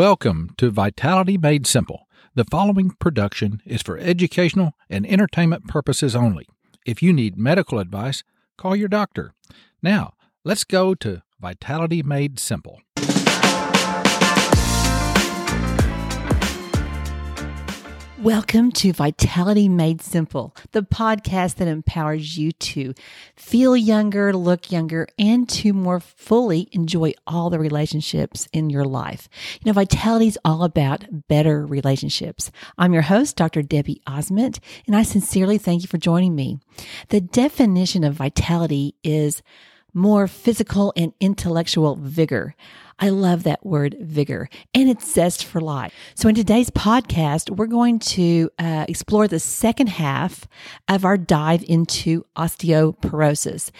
Welcome to Vitality Made Simple. The following production is for educational and entertainment purposes only. If you need medical advice, call your doctor. Now, let's go to Vitality Made Simple. Welcome to Vitality Made Simple, the podcast that empowers you to feel younger, look younger, and to more fully enjoy all the relationships in your life. You know, vitality is all about better relationships. I'm your host, Dr. Debbie Ozment, and I sincerely thank you for joining me. The definition of vitality is more physical and intellectual vigor. I love that word vigor and it's zest for life. So in today's podcast, we're going to uh, explore the second half of our dive into osteoporosis.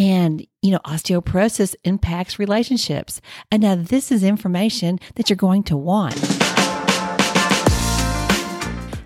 And, you know, osteoporosis impacts relationships. And now this is information that you're going to want.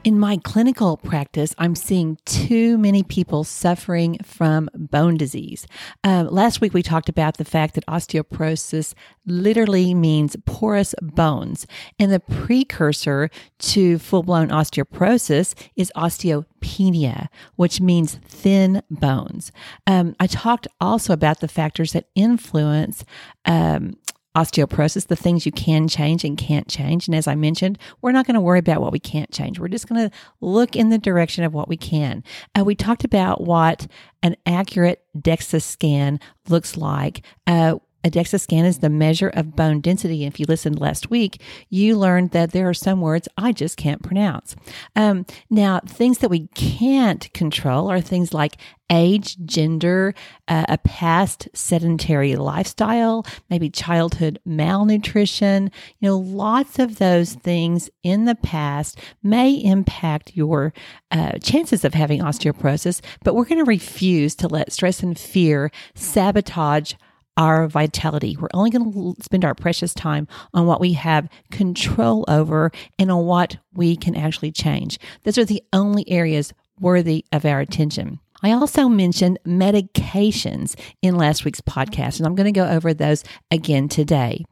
In my clinical practice, I'm seeing too many people suffering from bone disease. Uh, last week, we talked about the fact that osteoporosis literally means porous bones. And the precursor to full blown osteoporosis is osteopenia, which means thin bones. Um, I talked also about the factors that influence um, osteoporosis, the things you can change and can't change. And as I mentioned, we're not going to worry about what we can't change. We're just going to look in the direction of what we can. Uh, we talked about what an accurate DEXA scan looks like. Uh, a DEXA scan is the measure of bone density. And if you listened last week, you learned that there are some words I just can't pronounce. Um, now, things that we can't control are things like age, gender, uh, a past sedentary lifestyle, maybe childhood malnutrition. You know, lots of those things in the past may impact your uh, chances of having osteoporosis, but we're going to refuse to let stress and fear sabotage our vitality. We're only going to spend our precious time on what we have control over and on what we can actually change. Those are the only areas worthy of our attention. I also mentioned medications in last week's podcast, and I'm going to go over those again today.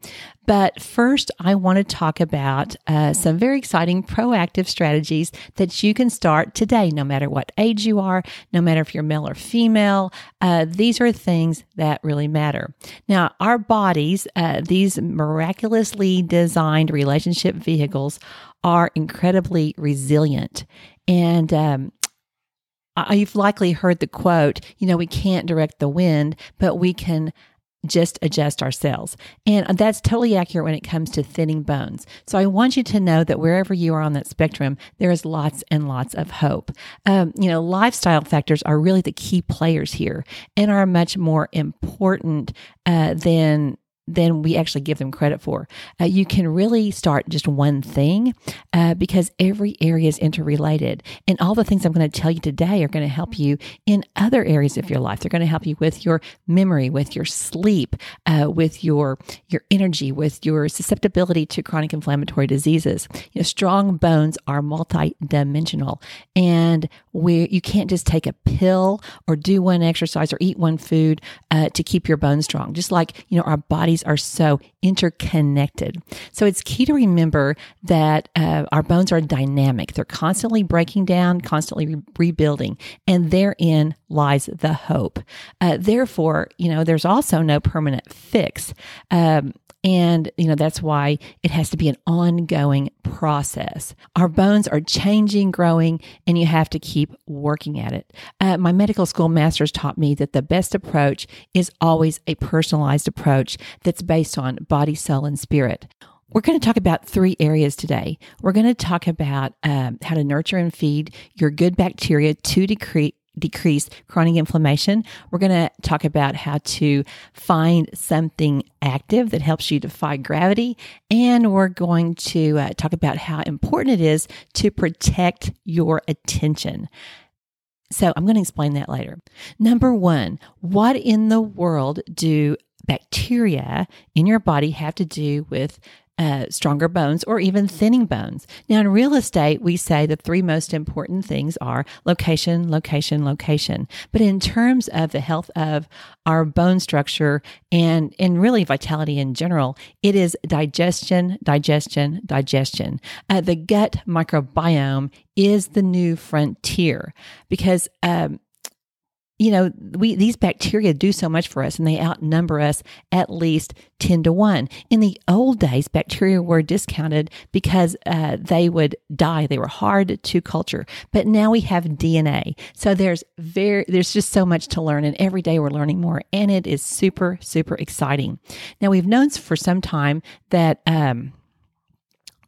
But first, I want to talk about uh, some very exciting proactive strategies that you can start today, no matter what age you are, no matter if you're male or female. Uh, these are things that really matter. Now, our bodies, uh, these miraculously designed relationship vehicles, are incredibly resilient. And um, you've likely heard the quote, you know, we can't direct the wind, but we can just adjust ourselves. And that's totally accurate when it comes to thinning bones. So I want you to know that wherever you are on that spectrum, there is lots and lots of hope. Um, you know, lifestyle factors are really the key players here and are much more important uh, than than we actually give them credit for. Uh, you can really start just one thing uh, because every area is interrelated. And all the things I'm going to tell you today are going to help you in other areas of your life. They're going to help you with your memory, with your sleep, uh, with your your energy, with your susceptibility to chronic inflammatory diseases. You know, strong bones are multidimensional, and we you can't just take a pill or do one exercise or eat one food uh, to keep your bones strong. Just like you know, our bodies are so interconnected. So it's key to remember that uh, our bones are dynamic. They're constantly breaking down, constantly re- rebuilding, and therein lies the hope. Uh, therefore, you know, there's also no permanent fix. Um, and, you know, that's why it has to be an ongoing process. Our bones are changing, growing, and you have to keep working at it. Uh, my medical school masters taught me that the best approach is always a personalized approach that's based on body, soul, and spirit. We're going to talk about three areas today. We're going to talk about um, how to nurture and feed your good bacteria to decrease decrease chronic inflammation. We're going to talk about how to find something active that helps you defy gravity. And we're going to uh, talk about how important it is to protect your attention. So I'm going to explain that later. Number one, what in the world do bacteria in your body have to do with uh, stronger bones or even thinning bones. Now, in real estate, we say the three most important things are location, location, location. But in terms of the health of our bone structure and, and really vitality in general, it is digestion, digestion, digestion. Uh, the gut microbiome is the new frontier because um, you know, we these bacteria do so much for us and they outnumber us at least 10 to 1. In the old days, bacteria were discounted because uh, they would die. They were hard to culture. But now we have DNA. So there's very there's just so much to learn and every day we're learning more and it is super super exciting. Now we've known for some time that um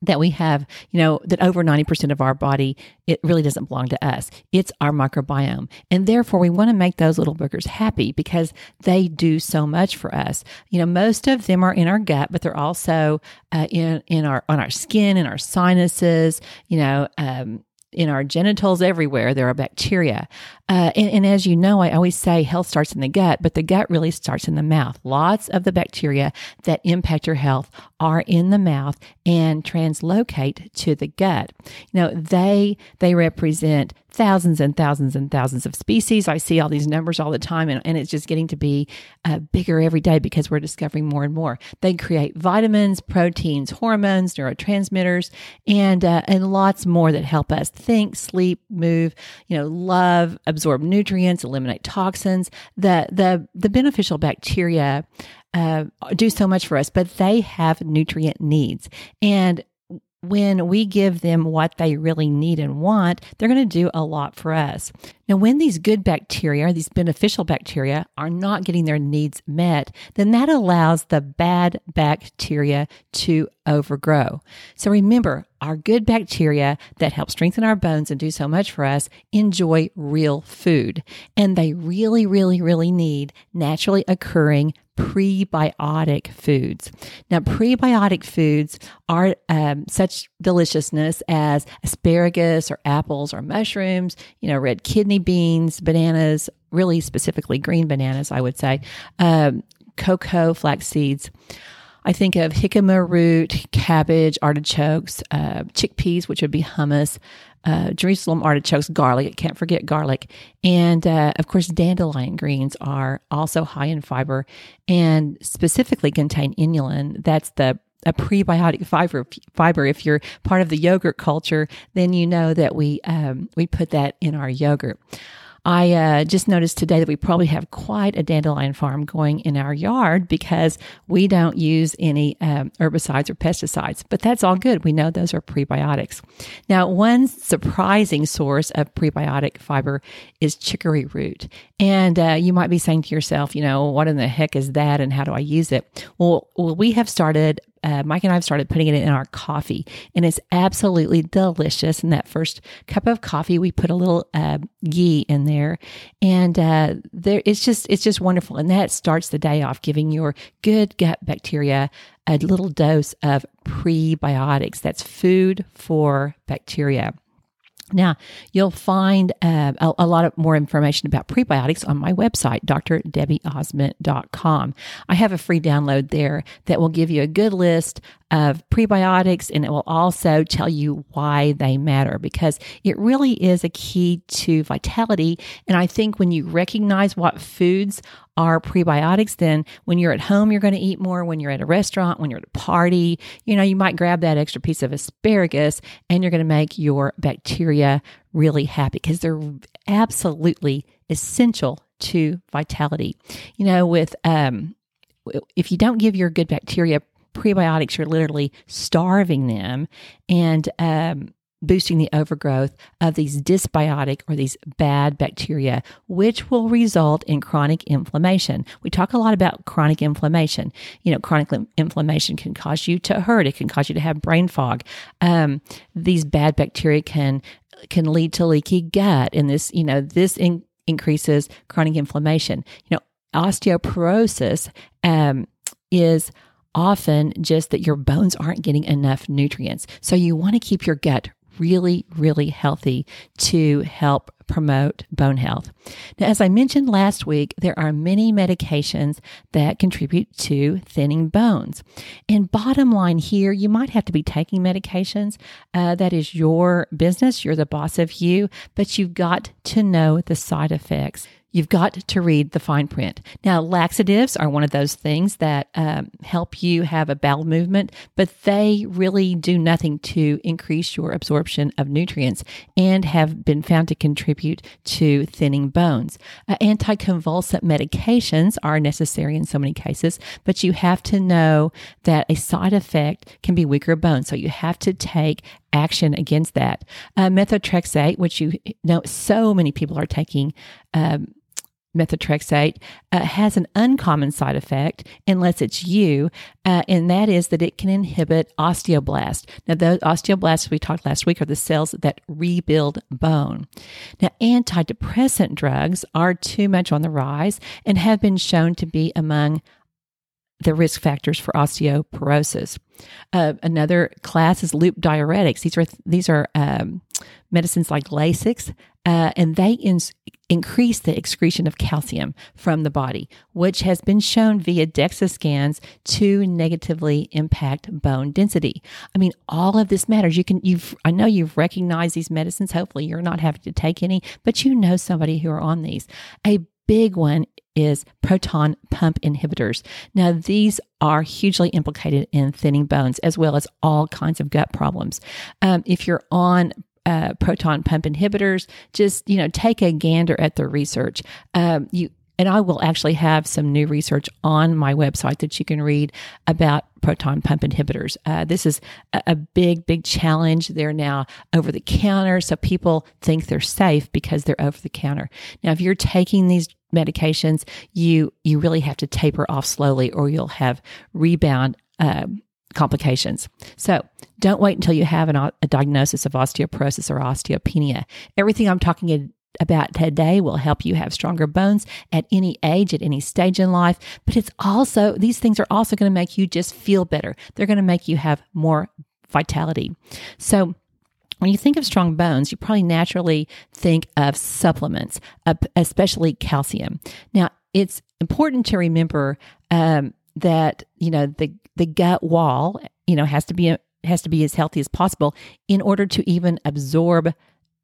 that we have, you know, that over 90% of our body, it really doesn't belong to us. It's our microbiome. And therefore, we want to make those little boogers happy because they do so much for us. You know, most of them are in our gut, but they're also uh, in, in our, on our skin, in our sinuses, you know, um, in our genitals everywhere there are bacteria. Uh, and, and, as you know i always say health starts in the gut but the gut really starts in the mouth. Lots of the bacteria that impact your health are in the mouth and translocate to the gut. You know they they represent thousands and thousands and thousands of species. I see all these numbers all the time, and, and it's just getting to be uh, bigger every day because we're discovering more and more. They create vitamins, proteins, hormones, neurotransmitters, and uh, and lots more that help us think, sleep, move, you know, love, absorb nutrients, eliminate toxins. The the the beneficial bacteria. Uh, do so much for us, but they have nutrient needs. And when we give them what they really need and want, they're going to do a lot for us. Now, when these good bacteria, these beneficial bacteria, are not getting their needs met, then that allows the bad bacteria to overgrow. So remember, our good bacteria that help strengthen our bones and do so much for us enjoy real food. And they really, really, really need naturally occurring prebiotic foods. Now, prebiotic foods are um, such deliciousness as asparagus or apples or mushrooms, you know, red kidney beans, bananas, really specifically green bananas, I would say, um, cocoa, flax seeds. I think of jicama root, cabbage, artichokes, uh, chickpeas, which would be hummus, uh, Jerusalem artichokes, garlic. Can't forget garlic. And uh, of course, dandelion greens are also high in fiber and specifically contain inulin. That's the a prebiotic fiber. Fiber. If you're part of the yogurt culture, then you know that we um, we put that in our yogurt. I uh, just noticed today that we probably have quite a dandelion farm going in our yard because we don't use any um, herbicides or pesticides, but that's all good. We know those are prebiotics. Now, one surprising source of prebiotic fiber is chicory root. And uh, you might be saying to yourself, you know, what in the heck is that and how do I use it? Well, well we have started uh, Mike and I have started putting it in our coffee, and it's absolutely delicious. In that first cup of coffee, we put a little uh, ghee in there, and uh, there it's just it's just wonderful. And that starts the day off, giving your good gut bacteria a little dose of prebiotics. That's food for bacteria. Now, you'll find uh, a, a, lot of more information about prebiotics on my website, drdebbieozment.com. I have a free download there that will give you a good list of prebiotics and it will also tell you why they matter because it really is a key to vitality. And I think when you recognize what foods are prebiotics, then when you're at home, you're going to eat more. When you're at a restaurant, when you're at a party, you know, you might grab that extra piece of asparagus and you're going to make your bacteria really happy because they're absolutely essential to vitality. You know, with, um, if you don't give your good bacteria prebiotics, you're literally starving them and um, boosting the overgrowth of these dysbiotic or these bad bacteria, which will result in chronic inflammation. We talk a lot about chronic inflammation. You know, chronic inflammation can cause you to hurt. It can cause you to have brain fog. Um, these bad bacteria can can lead to leaky gut, and this, you know, this in, increases chronic inflammation. You know, osteoporosis um, is often just that your bones aren't getting enough nutrients. So you want to keep your gut really, really healthy to help promote bone health. Now, as I mentioned last week, there are many medications that contribute to thinning bones. And bottom line here, you might have to be taking medications. Uh, that is your business. You're the boss of you, but you've got to know the side effects. You've got to read the fine print. Now, laxatives are one of those things that um, help you have a bowel movement, but they really do nothing to increase your absorption of nutrients and have been found to contribute to thinning bones. Uh, anticonvulsant medications are necessary in so many cases, but you have to know that a side effect can be weaker bones. So you have to take action against that. Uh, methotrexate, which you know so many people are taking. Um, methotrexate uh, has an uncommon side effect unless it's you, uh, and that is that it can inhibit osteoblast. Now, those osteoblasts we talked last week are the cells that rebuild bone. Now, antidepressant drugs are too much on the rise and have been shown to be among the risk factors for osteoporosis. Uh, another class is loop diuretics. These are these are um, medicines like Lasix, uh, and they in- increase the excretion of calcium from the body, which has been shown via DEXA scans to negatively impact bone density. I mean, all of this matters. You can you've I know you've recognized these medicines. Hopefully, you're not having to take any, but you know somebody who are on these. A big one is proton pump inhibitors. Now, these are hugely implicated in thinning bones as well as all kinds of gut problems. Um, if you're on uh, proton pump inhibitors, just you know take a gander at the research. Um, you and I will actually have some new research on my website that you can read about proton pump inhibitors. Uh, this is a, a, big, big challenge. They're now over the counter, so people think they're safe because they're over the counter. Now, if you're taking these medications, you you really have to taper off slowly, or you'll have rebound. Uh, complications. So don't wait until you have an, a diagnosis of osteoporosis or osteopenia. Everything I'm talking about today will help you have stronger bones at any age, at any stage in life. But it's also, these things are also going to make you just feel better. They're going to make you have more vitality. So, when you think of strong bones, you probably naturally think of supplements, especially calcium. Now, it's important to remember um, that you know the the gut wall you know has to be has to be as healthy as possible in order to even absorb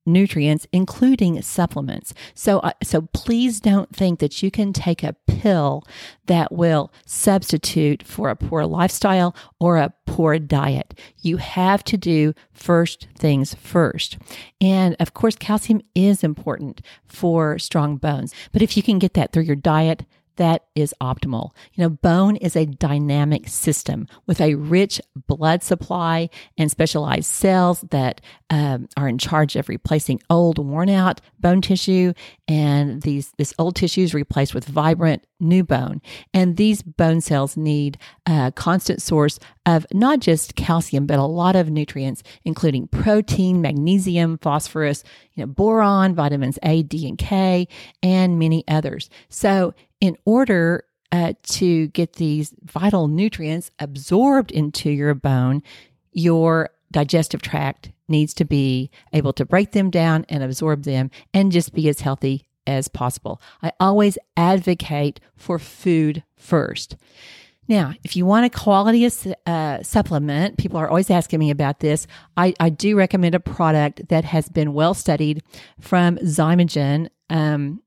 nutrients including supplements. So uh, so please don't think that you can take a pill that will substitute for a poor lifestyle or a poor diet. You have to do first things first. And of course calcium is important for strong bones. But if you can get that through your diet that is optimal. You know, bone is a dynamic system with a rich blood supply and specialized cells that um, are in charge of replacing old, worn out bone tissue. And these this old tissue is replaced with vibrant new bone. And these bone cells need a constant source of not just calcium, but a lot of nutrients, including protein, magnesium, phosphorus, you know, boron, vitamins A, D, and K, and many others. So in order uh, to get these vital nutrients absorbed into your bone, your digestive tract needs to be able to break them down and absorb them and just be as healthy as possible. I always advocate for food first. Now, if you want a quality uh, supplement, people are always asking me about this. I, I, do recommend a product that has been well studied from Xymogen, Um,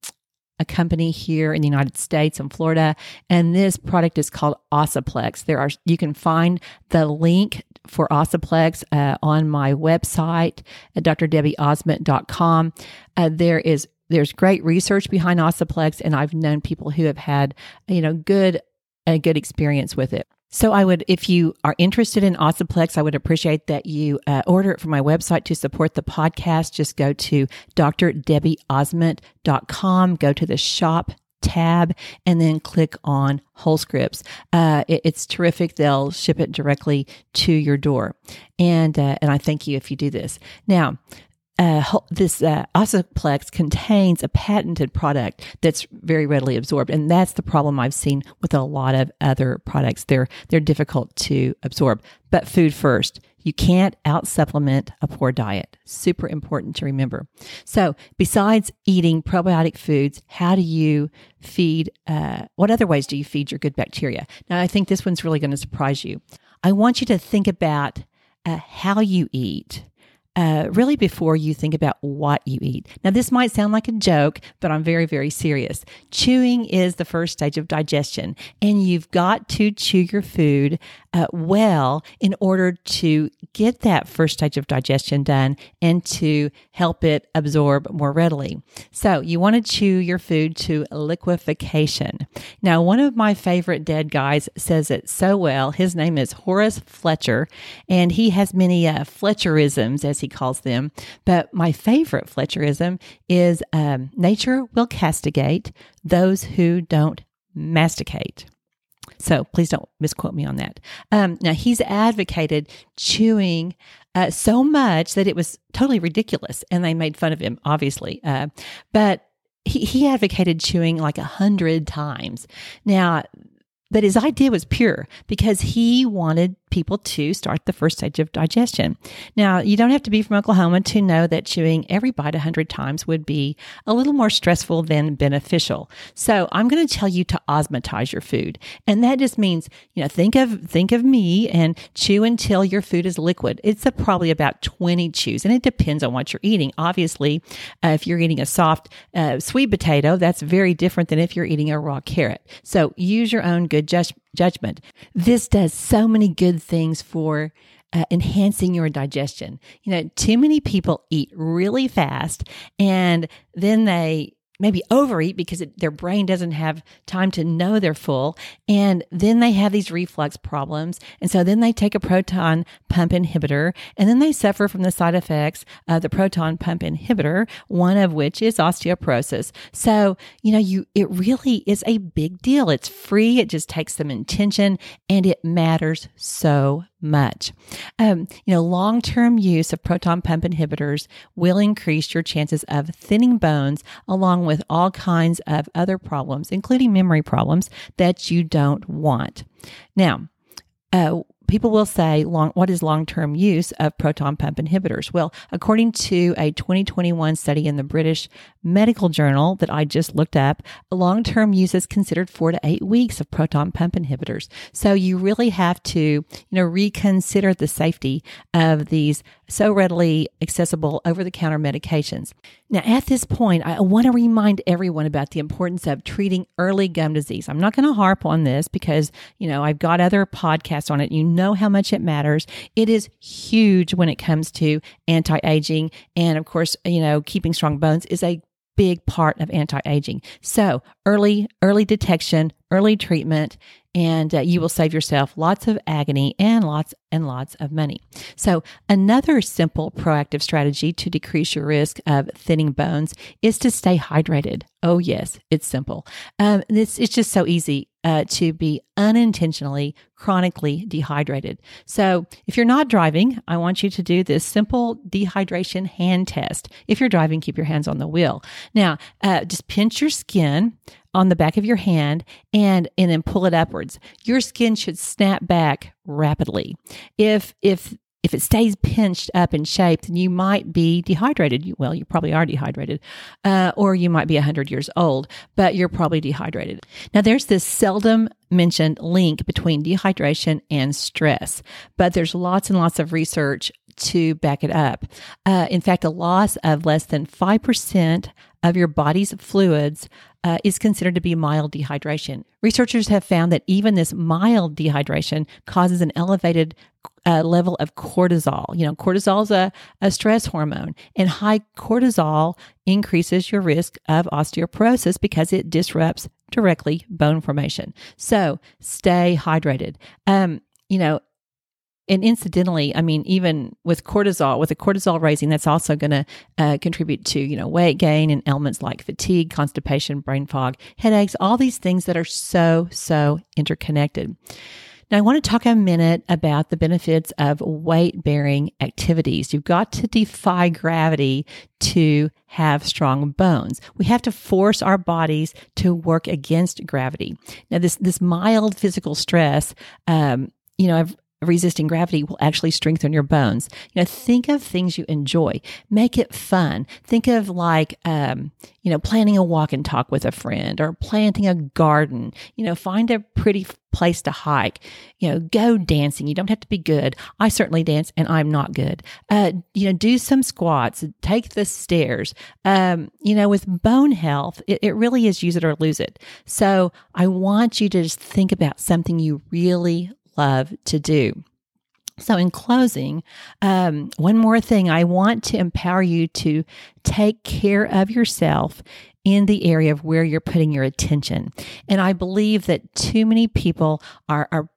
a company here in the United States in Florida, and this product is called OSAplex. There are you can find the link for OSAplex uh, on my website at drdebbieozment.com. Uh, there is there's great research behind OSAplex, and I've known people who have had you know good a good experience with it. So I would, if you are interested in OSAplex, I would appreciate that you uh, order it from my website to support the podcast. Just go to drdebbieozment.com, go to the shop tab and then click on Wholescripts. Uh, it, it's terrific. They'll ship it directly to your door. And, uh, and I thank you if you do this. Now, uh, this uh, OSAplex contains a patented product that's very readily absorbed, and that's the problem I've seen with a lot of other products. They're they're difficult to absorb. But food first, You can't out supplement a poor diet. Super important to remember. So, besides eating probiotic foods, how do you feed? Uh, what other ways do you feed your good bacteria? Now, I think this one's really going to surprise you. I want you to think about uh, how you eat uh, really before you think about what you eat. Now, this might sound like a joke, but I'm very, very serious. Chewing is the first stage of digestion, and you've got to chew your food uh, well in order to get that first stage of digestion done and to help it absorb more readily. So, you want to chew your food to liquefaction. Now, one of my favorite dead guys says it so well. His name is Horace Fletcher, and he has many uh, Fletcherisms, as he calls them. But my favorite Fletcherism is um, nature will castigate those who don't masticate. So please don't misquote me on that. Um, now, he's advocated chewing uh, so much that it was totally ridiculous, and they made fun of him, obviously. Uh, but he, he advocated chewing like a hundred times. Now, but his idea was pure because he wanted people to start the first stage of digestion. Now, you don't have to be from Oklahoma to know that chewing every bite 100 times would be a little more stressful than beneficial. So, I'm going to tell you to osmotize your food. And that just means, you know, think of think of me and chew until your food is liquid. It's a, probably about 20 chews and it depends on what you're eating. Obviously, uh, if you're eating a soft uh, sweet potato, that's very different than if you're eating a raw carrot. So, use your own good judgment judgment. This does so many good things for uh, enhancing your digestion. You know, too many people eat really fast and then they maybe overeat because it, their brain doesn't have time to know they're full. And then they have these reflux problems. And so then they take a proton pump inhibitor and then they suffer from the side effects of the proton pump inhibitor, one of which is osteoporosis. So, you know, you, it really is a big deal. It's free. It just takes some intention and it matters so much. Um, you know, long term use of proton pump inhibitors will increase your chances of thinning bones, along with all kinds of other problems, including memory problems that you don't want. Now, uh, people will say, long, what is long term use of proton pump inhibitors? Well, according to a 2021 study in the British Medical Journal that I just looked up, long term use is considered four to eight weeks of proton pump inhibitors. So you really have to, you know, reconsider the safety of these so readily accessible over the counter medications. Now, at this point, I want to remind everyone about the importance of treating early gum disease. I'm not going to harp on this because, you know, I've got other podcasts on it. You know how much it matters. It is huge when it comes to anti aging. And of course, you know, keeping strong bones is a big part of anti-aging. So, early early detection, early treatment, and uh, you will save yourself lots of agony and lots and lots of money. So, another simple proactive strategy to decrease your risk of thinning bones is to stay hydrated. Oh, yes, it's simple. Um, it's, it's just so easy uh, to be unintentionally chronically dehydrated. So, if you're not driving, I want you to do this simple dehydration hand test. If you're driving, keep your hands on the wheel. Now, uh, just pinch your skin on the back of your hand and and then pull it upwards. Your skin should snap back rapidly. If if if it stays pinched up in shape, then you might be dehydrated. Well, you probably are dehydrated, uh, or you might be 100 years old, but you're probably dehydrated. Now, there's this seldom mentioned link between dehydration and stress, but there's lots and lots of research to back it up. Uh, in fact, a loss of less than 5% of your body's fluids uh, is considered to be mild dehydration. Researchers have found that even this mild dehydration causes an elevated uh, level of cortisol. You know, cortisol is a, a stress hormone, and high cortisol increases your risk of osteoporosis because it disrupts directly bone formation. So stay hydrated. Um, you know, and incidentally, I mean, even with cortisol, with a cortisol raising, that's also going to uh, contribute to you know weight gain and ailments like fatigue, constipation, brain fog, headaches, all these things that are so so interconnected. Now, I want to talk a minute about the benefits of weight bearing activities. You've got to defy gravity to have strong bones. We have to force our bodies to work against gravity. Now, this this mild physical stress, um, you know, I've resisting gravity will actually strengthen your bones. You know, think of things you enjoy. Make it fun. Think of like, um, you know, planning a walk and talk with a friend or planting a garden. You know, find a pretty place to hike. You know, go dancing. You don't have to be good. I certainly dance and I'm not good. Uh, you know, do some squats, take the stairs. Um, you know, with bone health, it, it really is use it or lose it. So I want you to just think about something you really love to do. So, in closing, um, one more thing I want to empower you to take care of yourself in the area of where you're putting your attention. And I believe that too many people are, are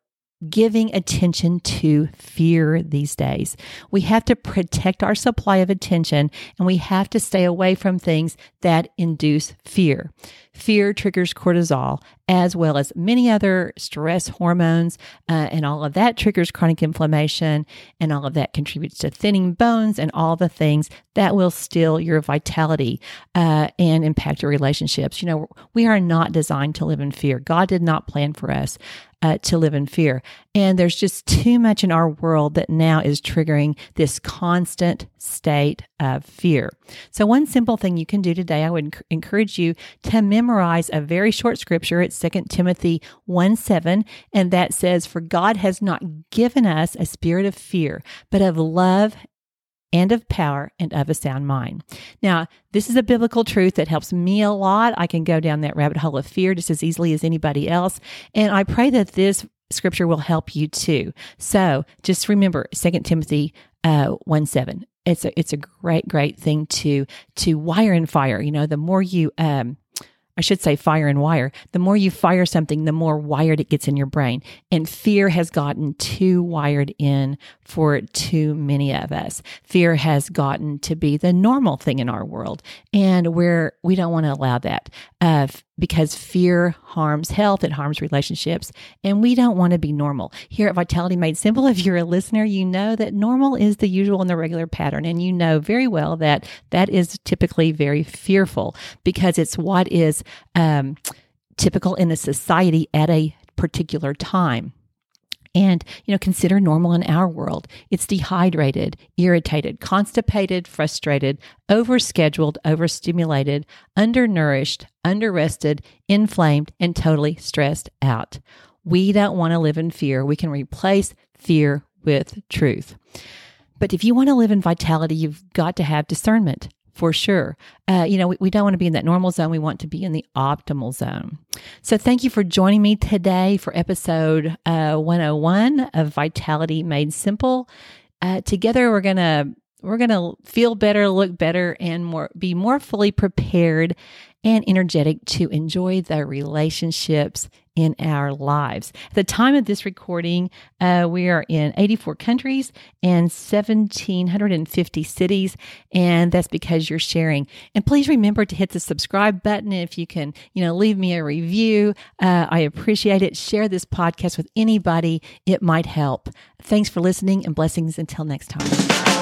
giving attention to fear these days. We have to protect our supply of attention and we have to stay away from things that induce fear. Fear triggers cortisol as well as many other stress hormones, uh, and all of that triggers chronic inflammation, and all of that contributes to thinning bones and all the things that will steal your vitality uh, and impact your relationships. You know, we are not designed to live in fear. God did not plan for us uh, to live in fear. And there's just too much in our world that now is triggering this constant state of fear. So, one simple thing you can do today, I would encourage you to memorize a very short scripture. It's 2 Timothy 1 7, and that says, For God has not given us a spirit of fear, but of love and of power and of a sound mind. Now, this is a biblical truth that helps me a lot. I can go down that rabbit hole of fear just as easily as anybody else. And I pray that this scripture will help you too. So just remember 2 Timothy uh, 1 7. It's a, it's a great, great thing to, to wire and fire. You know, the more you, um, I should say fire and wire. The more you fire something, the more wired it gets in your brain. And fear has gotten too wired in for too many of us. Fear has gotten to be the normal thing in our world. And we're, we don't want to allow that. Uh, because fear harms health, it harms relationships, and we don't want to be normal. Here at Vitality Made Simple, if you're a listener, you know that normal is the usual and the regular pattern, and you know very well that that is typically very fearful because it's what is um, typical in a society at a particular time. And, you know, consider normal in our world. It's dehydrated, irritated, constipated, frustrated, overscheduled, overstimulated, undernourished, underrested, inflamed, and totally stressed out. We don't want to live in fear. We can replace fear with truth. But if you want to live in vitality, you've got to have discernment for sure. Uh, you know, we, we don't want to be in that normal zone. We want to be in the optimal zone. So, thank you for joining me today for episode uh, 101 of Vitality Made Simple. Uh, together, we're going to we're going to feel better, look better, and more be more fully prepared and energetic to enjoy the relationships in our lives. At the time of this recording, uh, we are in 84 countries and 1,750 cities, and that's because you're sharing. And please remember to hit the subscribe button if you can, you know, leave me a review. Uh, I appreciate it. Share this podcast with anybody; it might help. Thanks for listening, and blessings until next time.